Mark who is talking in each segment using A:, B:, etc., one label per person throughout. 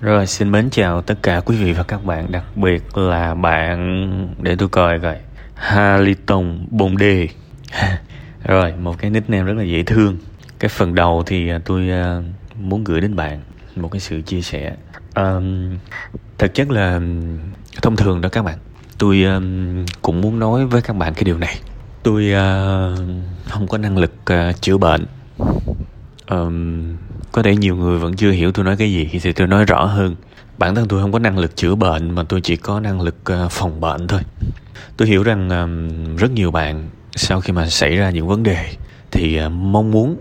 A: Rồi xin mến chào tất cả quý vị và các bạn Đặc biệt là bạn Để tôi coi coi. Haliton Bồn Đề Rồi một cái nickname rất là dễ thương. Cái phần đầu thì à, tôi à, muốn gửi đến bạn Một cái sự chia sẻ. Um, Thật chất là thông thường đó các bạn Tôi um, cũng muốn nói với các bạn cái điều này. Tôi uh, không có năng lực uh, chữa bệnh. Um, có thể nhiều người vẫn chưa hiểu tôi nói cái gì thì tôi nói rõ hơn. Bản thân tôi không có năng lực chữa bệnh, mà tôi chỉ có năng lực ờ, phòng bệnh thôi. Tôi hiểu rằng ờ, rất nhiều bạn sau khi mà xảy ra những vấn đề thì ờ, mong muốn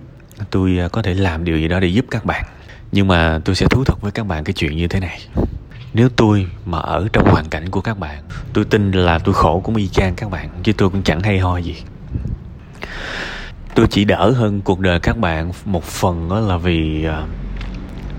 A: tôi có thể làm điều gì đó để giúp các bạn. Nhưng mà tôi sẽ thú thật với các bạn cái chuyện như thế này. Nếu tôi mà ở trong hoàn cảnh của các bạn, tôi tin là tôi khổ cũng y chang các bạn, chứ tôi cũng chẳng hay ho gì tôi chỉ đỡ hơn cuộc đời các bạn một phần đó là vì uh,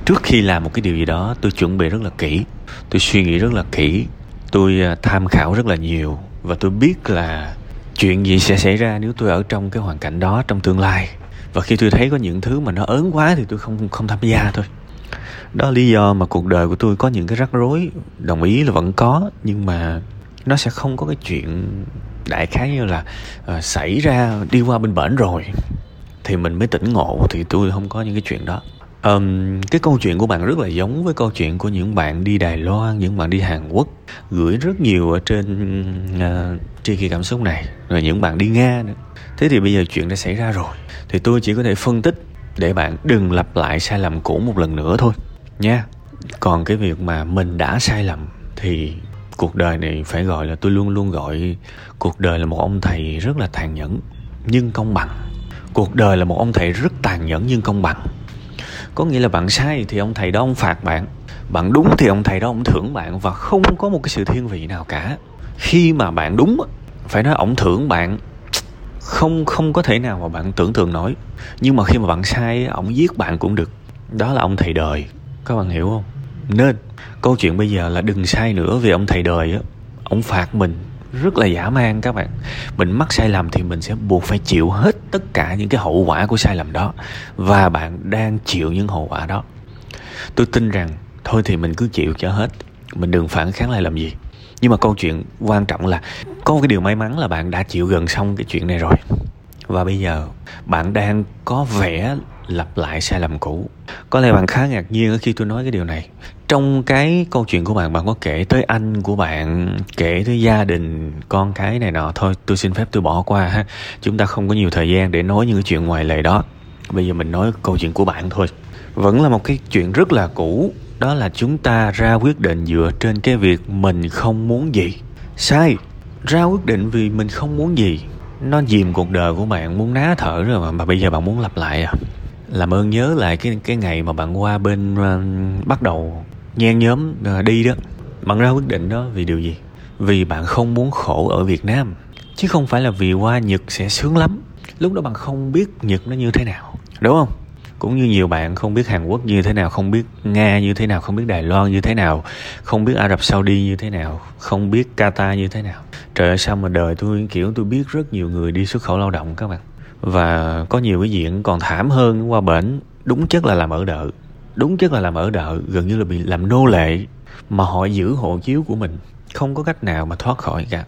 A: trước khi làm một cái điều gì đó tôi chuẩn bị rất là kỹ. Tôi suy nghĩ rất là kỹ. Tôi uh, tham khảo rất là nhiều. Và tôi biết là chuyện gì sẽ xảy ra nếu tôi ở trong cái hoàn cảnh đó trong tương lai. Và khi tôi thấy có những thứ mà nó ớn quá thì tôi không không tham gia thôi. Đó là lý do mà cuộc đời của tôi có những cái rắc rối. Đồng ý là vẫn có nhưng mà nó sẽ không có cái chuyện đại khái như là uh, xảy ra đi qua bên bển rồi thì mình mới tỉnh ngộ thì tôi không có những cái chuyện đó. Um, cái câu chuyện của bạn rất là giống với câu chuyện của những bạn đi Đài Loan những bạn đi Hàn Quốc gửi rất nhiều ở trên ờ, uh, tri kỳ cảm xúc này rồi những bạn đi Nga nữa. Thế thì bây giờ chuyện đã xảy ra rồi thì tôi chỉ có thể phân tích để bạn đừng lặp lại sai lầm cũ một lần nữa thôi nha. Còn cái việc mà mình đã sai lầm thì cuộc đời này phải gọi là tôi luôn luôn gọi, cuộc đời là một ông thầy rất là tàn nhẫn, nhưng công bằng. Cuộc đời là một ông thầy rất tàn nhẫn nhưng công bằng. Có nghĩa là bạn sai thì ông thầy đó ông phạt bạn bạn đúng thì ông thầy đó ông thưởng bạn và không có một cái sự thiên vị nào cả. Khi mà bạn đúng phải nói ông thưởng bạn, không không có thể nào mà bạn tưởng tượng nổi. Nhưng mà khi mà bạn sai ông giết bạn cũng được. Đó là ông thầy đời. Các bạn hiểu không? Nên, câu chuyện bây giờ là đừng sai nữa vì ông thầy đời á. Ông phạt mình rất là dã man các bạn. Mình mắc sai lầm thì mình sẽ buộc phải chịu hết tất cả những cái hậu quả của sai lầm đó. Và bạn đang chịu những hậu quả đó. Tôi tin rằng, thôi thì mình cứ chịu cho hết. Mình đừng phản kháng lại làm gì. Nhưng mà câu chuyện quan trọng là, có một cái điều may mắn là bạn đã chịu gần xong cái chuyện này rồi. Và bây giờ, bạn đang có vẻ lặp lại sai lầm cũ. Có lẽ bạn khá ngạc nhiên khi tôi nói cái điều này trong cái câu chuyện của bạn bạn có kể tới anh của bạn kể tới gia đình con cái này nọ. Thôi tôi xin phép tôi bỏ qua ha. Chúng ta không có nhiều thời gian để nói những cái chuyện ngoài lề đó. Bây giờ mình nói câu chuyện của bạn thôi. Vẫn là một cái chuyện rất là cũ. Đó là chúng ta ra quyết định dựa trên cái việc mình không muốn gì. Sai. Ra quyết định vì mình không muốn gì. Nó dìm cuộc đời của bạn muốn ná thở rồi mà, mà bây giờ bạn muốn lặp lại à. Làm ơn nhớ lại cái cái ngày mà bạn qua bên uh, bắt đầu nhen nhóm ờ, đi đó. Bạn ra quyết định đó vì điều gì? Vì bạn không muốn khổ ở việt nam chứ không phải là vì qua nhật sẽ sướng lắm. Lúc đó bạn không biết nhật nó như thế nào đúng không? Cũng như nhiều bạn không biết Hàn Quốc như thế nào, không biết Nga như thế nào, không biết Đài Loan như thế nào, không biết Ả Rập Saudi như thế nào, không biết Qatar như thế nào. Trời ơi sao mà đời tôi kiểu tôi biết rất nhiều người đi xuất khẩu lao động các bạn. Và có nhiều cái diện còn thảm hơn qua bển đúng chất là làm ở đợ đúng chất là làm ở đợ, gần như là bị làm nô lệ mà họ giữ hộ chiếu của mình. Không có cách nào mà thoát khỏi cả.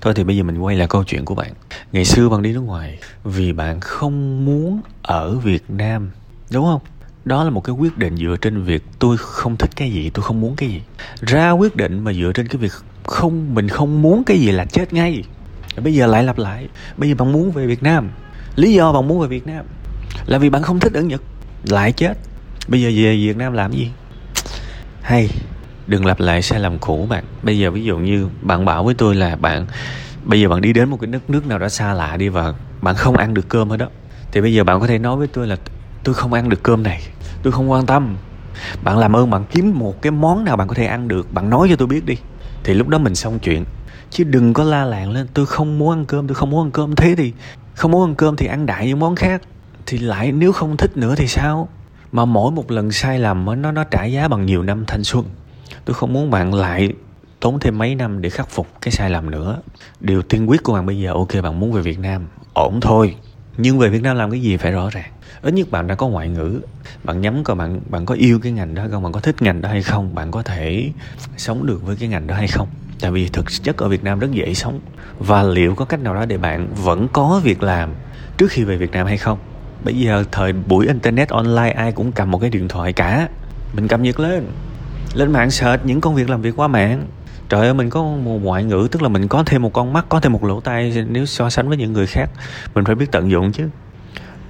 A: Thôi thì bây giờ mình quay lại câu chuyện của bạn. Ngày xưa bạn đi nước ngoài vì bạn không muốn ở việt nam, đúng không? Đó là một cái quyết định dựa trên việc tôi không thích cái gì, tôi không muốn cái gì. Ra quyết định mà dựa trên cái việc không, mình không muốn cái gì là chết ngay. Bây giờ lại lặp lại. Bây giờ bạn muốn về việt nam. Lý do bạn muốn về Việt Nam là vì bạn không thích ở Nhật. Lại chết bây giờ về Việt Nam làm gì? Hay. Đừng lặp lại sai lầm cũ bạn. Bây giờ ví dụ như bạn bảo với tôi là bạn bây giờ bạn đi đến một cái đất nước nào đó xa lạ đi và bạn không ăn được cơm ở đó thì bây giờ bạn có thể nói với tôi là tôi không ăn được cơm này tôi không quan tâm. Bạn làm ơn bạn kiếm một cái món nào bạn có thể ăn được bạn nói cho tôi biết đi. Thì lúc đó mình xong chuyện. Chứ đừng có la làng lên tôi không muốn ăn cơm tôi không muốn ăn cơm. Thế thì không muốn ăn cơm thì ăn đại những món khác. Thì lại nếu không thích nữa thì sao mà mỗi một lần sai lầm nó nó trả giá bằng nhiều năm thanh xuân. Tôi không muốn bạn lại tốn thêm mấy năm để khắc phục cái sai lầm nữa. Điều tiên quyết của bạn bây giờ, ok, bạn muốn về việt nam, ổn thôi. Nhưng về Việt Nam làm cái gì phải rõ ràng. Ít nhất bạn đã có ngoại ngữ. Bạn nhắm coi bạn bạn có yêu cái ngành đó không, bạn có thích ngành đó hay không, bạn có thể sống được với cái ngành đó hay không. Tại vì thực chất ở Việt Nam rất dễ sống. Và liệu có cách nào đó để bạn vẫn có việc làm trước khi về Việt Nam hay không? Bây giờ thời buổi internet online, ai cũng cầm một cái điện thoại cả. Mình cập nhật lên. Lên mạng search những công việc làm việc qua mạng. Trời ơi, mình có một ngoại ngữ, tức là mình có thêm một con mắt, có thêm một lỗ tai nếu so sánh với những người khác. Mình phải biết tận dụng chứ.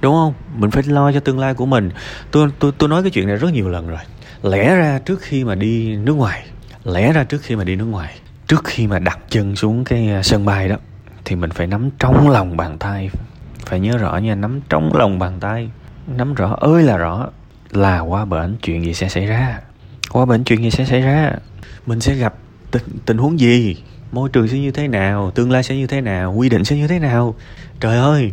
A: Đúng không? Mình phải lo cho tương lai của mình. Tôi tôi tôi nói cái chuyện này rất nhiều lần rồi. Lẽ ra trước khi mà đi nước ngoài, lẽ ra trước khi mà đi nước ngoài, trước khi mà đặt chân xuống cái sân bay đó, thì mình phải nắm trong lòng bàn tay phải nhớ rõ nha nắm trong lòng bàn tay. Nắm rõ ơi là rõ là qua bển chuyện gì sẽ xảy ra? Qua bển chuyện gì sẽ xảy ra? Mình sẽ gặp tình, tình huống gì? Môi trường sẽ như thế nào? Tương lai sẽ như thế nào? Quy định sẽ như thế nào? Trời ơi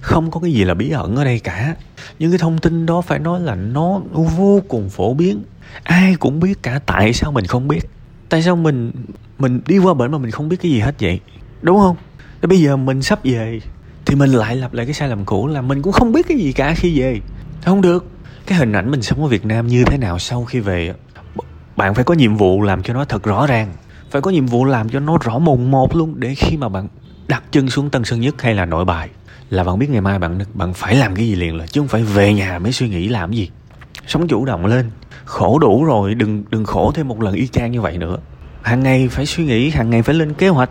A: không có cái gì là bí ẩn ở đây cả. Những cái thông tin đó phải nói là nó vô cùng phổ biến. Ai cũng biết cả tại sao mình không biết? Tại sao mình mình đi qua bển mà mình không biết cái gì hết vậy? Đúng không? Bây giờ mình sắp về thì mình lại lặp lại cái sai lầm cũ là mình cũng không biết cái gì cả khi về. Không được. Cái hình ảnh mình sống ở Việt Nam như thế nào sau khi về bạn phải có nhiệm vụ làm cho nó thật rõ ràng. Phải có nhiệm vụ làm cho nó rõ mồn một luôn để khi mà bạn đặt chân xuống Tân Sơn Nhất hay là Nội Bài là bạn biết ngày mai bạn bạn phải làm cái gì liền là chứ không phải về nhà mới suy nghĩ làm gì. Sống chủ động lên. Khổ đủ rồi, đừng đừng khổ thêm một lần y chang như vậy nữa. Hàng ngày phải suy nghĩ, hàng ngày phải lên kế hoạch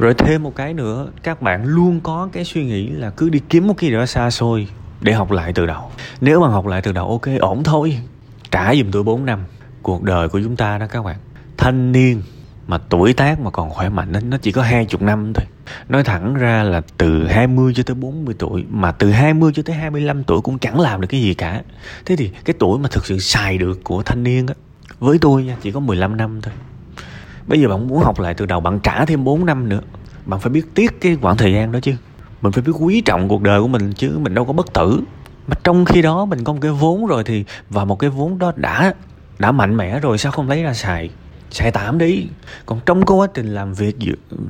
A: rồi thêm một cái nữa, các bạn luôn có cái suy nghĩ là cứ đi kiếm một cái gì đó xa xôi để học lại từ đầu. Nếu mà học lại từ đầu, ok, ổn thôi. Trả giùm tôi 4 năm. Cuộc đời của chúng ta đó các bạn, thanh niên mà tuổi tác mà còn khỏe mạnh nó chỉ có hai chục năm thôi. Nói thẳng ra là từ 20 cho tới 40 tuổi, mà từ 20 cho tới 25 tuổi cũng chẳng làm được cái gì cả. Thế thì cái tuổi mà thực sự xài được của thanh niên á, với tôi nha, chỉ có 15 năm thôi bây giờ bạn muốn học lại từ đầu, bạn trả thêm 4 năm nữa. Bạn phải biết tiếc cái khoảng thời gian đó chứ. Mình phải biết quý trọng cuộc đời của mình chứ, mình đâu có bất tử. Mà trong khi đó mình có một cái vốn rồi thì, và một cái vốn đó đã đã mạnh mẽ rồi, sao không lấy ra xài? Xài tạm đi. Còn trong cái quá trình làm việc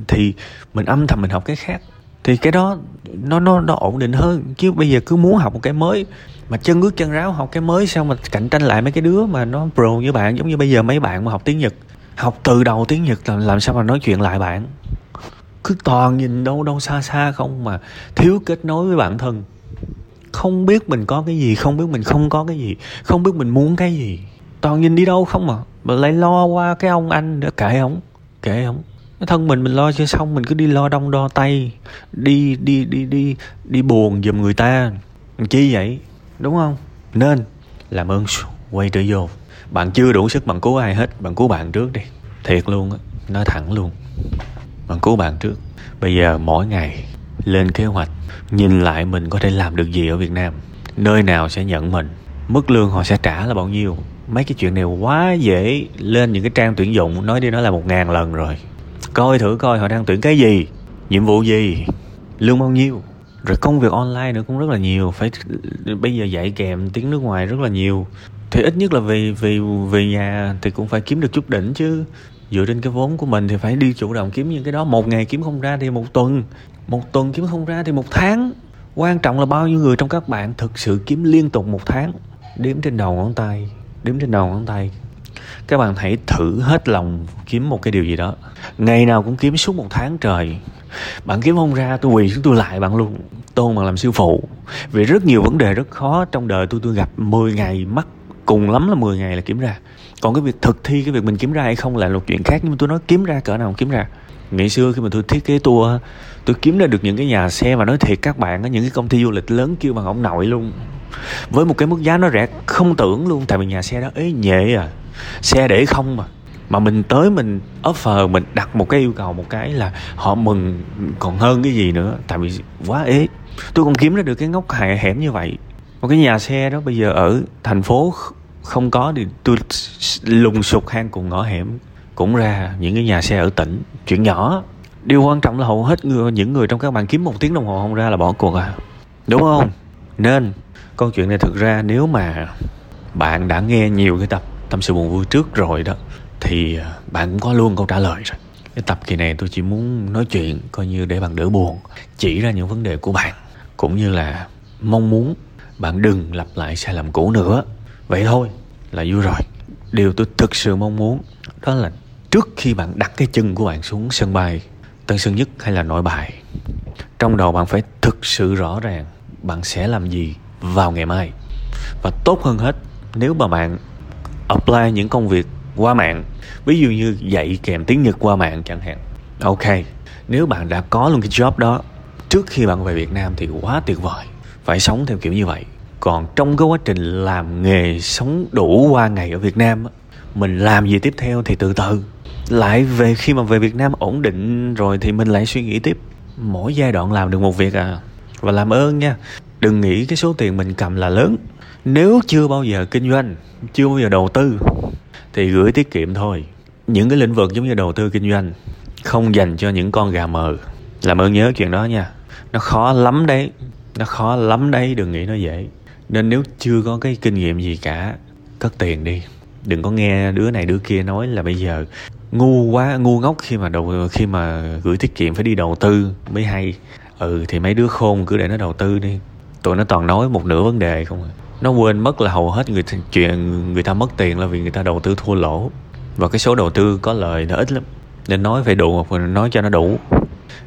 A: thì mình âm thầm mình học cái khác. Thì cái đó, nó nó nó ổn định hơn. Chứ bây giờ cứ muốn học một cái mới, mà chân ướt chân ráo học cái mới, sao mà cạnh tranh lại mấy cái đứa mà nó pro như bạn, giống như bây giờ mấy bạn mà học tiếng nhật học từ đầu tiếng nhật làm, làm sao mà nói chuyện lại bạn? Cứ toàn nhìn đâu đâu xa xa không mà thiếu kết nối với bản thân. Không biết mình có cái gì không biết mình không có cái gì không biết mình muốn cái gì. Toàn nhìn đi đâu không mà mà lại lo qua cái ông anh nữa kệ ông kệ ông. Thân mình mình lo chưa xong mình cứ đi lo đông đo tay đi đi đi đi đi buồn giùm người ta. Chi vậy? Đúng không? Nên làm ơn quay trở vô bạn chưa đủ sức bạn cứu ai hết, bạn cứu bạn trước đi. Thiệt luôn á, nói thẳng luôn. Bạn cứu bạn trước. Bây giờ mỗi ngày lên kế hoạch, nhìn lại mình có thể làm được gì ở việt nam. Nơi nào sẽ nhận mình, mức lương họ sẽ trả là bao nhiêu. Mấy cái chuyện này quá dễ lên những cái trang tuyển dụng, nói đi nói là một ngàn lần rồi. Coi thử coi họ đang tuyển cái gì, nhiệm vụ gì, lương bao nhiêu. Rồi công việc online nữa cũng rất là nhiều, phải bây giờ dạy kèm tiếng nước ngoài rất là nhiều thì ít nhất là vì vì về nhà thì cũng phải kiếm được chút đỉnh chứ. Dựa trên cái vốn của mình thì phải đi chủ động kiếm những cái đó. Một ngày kiếm không ra thì một tuần. Một tuần kiếm không ra thì một tháng. Quan trọng là bao nhiêu người trong các bạn thực sự kiếm liên tục một tháng. Đếm trên đầu ngón tay, đếm trên đầu ngón tay. Các bạn hãy thử hết lòng kiếm một cái điều gì đó. Ngày nào cũng kiếm suốt một tháng trời. Bạn kiếm không ra, tôi quỳ xuống tôi lại bạn luôn. Tôn bằng làm siêu phụ. Vì rất nhiều vấn đề rất khó trong đời tôi tôi gặp 10 ngày mắc cùng lắm là 10 ngày là kiếm ra. Còn cái việc thực thi cái việc mình kiếm ra hay không là một chuyện khác. Nhưng mà tôi nói kiếm ra, cỡ nào kiếm ra. Ngày xưa khi mà tôi thiết kế tour tôi kiếm ra được những cái nhà xe mà nói thiệt các bạn những cái công ty du lịch lớn kêu bằng ông nội luôn. Với một cái mức giá nó rẻ không tưởng luôn. Tại vì nhà xe đó ế nhẹ à. Xe để không mà. Mà mình tới mình offer, mình đặt một cái yêu cầu, một cái là họ mừng. Còn hơn cái gì nữa. Tại vì quá ế. Tôi còn kiếm ra được cái ngóc hại hẻm như vậy. Một cái nhà xe đó bây giờ ở thành phố không có thì tôi lùng sục hang cùng ngõ hẻm. Cũng ra những cái nhà xe ở tỉnh. Chuyện nhỏ. Điều quan trọng là hầu hết người, những người trong các bạn kiếm một tiếng đồng hồ không ra là bỏ cuộc à. Đúng không? Nên câu chuyện này thực ra nếu mà bạn đã nghe nhiều cái tập tâm sự buồn vui trước rồi đó thì à, bạn cũng có luôn câu trả lời rồi. Cái tập kỳ này tôi chỉ muốn nói chuyện coi như để bạn đỡ buồn chỉ ra những vấn đề của bạn cũng như là mong muốn bạn đừng lặp lại sai lầm cũ nữa vậy thôi là vui rồi. Điều tôi thực sự mong muốn đó là trước khi bạn đặt cái chân của bạn xuống sân bay, tân sơn nhất hay là nội bài, trong đầu bạn phải thực sự rõ ràng bạn sẽ làm gì vào ngày mai. Và tốt hơn hết, nếu mà bạn apply những công việc qua mạng, ví dụ như dạy kèm tiếng nhật qua mạng chẳng hạn. Ok, nếu bạn đã có luôn cái job đó, trước khi bạn về việt nam thì quá tuyệt vời. Phải sống theo kiểu như vậy còn trong cái quá trình làm nghề sống đủ qua ngày ở việt nam mình làm gì tiếp theo thì từ từ. Lại về khi mà về việt nam ổn định rồi thì mình lại suy nghĩ tiếp. Mỗi giai đoạn làm được một việc à. Và làm ơn nha. Đừng nghĩ cái số tiền mình cầm là lớn. Nếu chưa bao giờ kinh doanh, chưa bao giờ đầu tư, thì gửi tiết kiệm thôi. Những cái lĩnh vực giống như đầu tư kinh doanh, không dành cho những con gà mờ. Làm ơn nhớ chuyện đó nha. Nó khó lắm đấy. Nó khó lắm đấy, đừng nghĩ nó dễ nên nếu chưa có cái kinh nghiệm gì cả, cất tiền đi. Đừng có nghe đứa này đứa kia nói là bây giờ ngu quá, ngu ngốc khi mà đầu, khi mà gửi tiết kiệm phải đi đầu tư mới hay. Ừ thì mấy đứa khôn cứ để nó đầu tư đi. Tụi nó toàn nói một nửa vấn đề không à. nó quên mất là hầu hết người chuyện người ta mất tiền là vì người ta đầu tư thua lỗ. Và cái số đầu tư có lời nó ít lắm. Nên nói phải đủ hoặc nói cho nó đủ.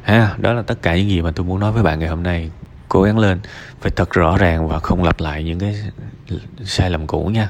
A: Ha, đó là tất cả những gì mà tôi muốn nói với bạn ngày hôm nay cố gắng lên. Phải thật rõ ràng và không lặp lại những cái sai lầm cũ nha.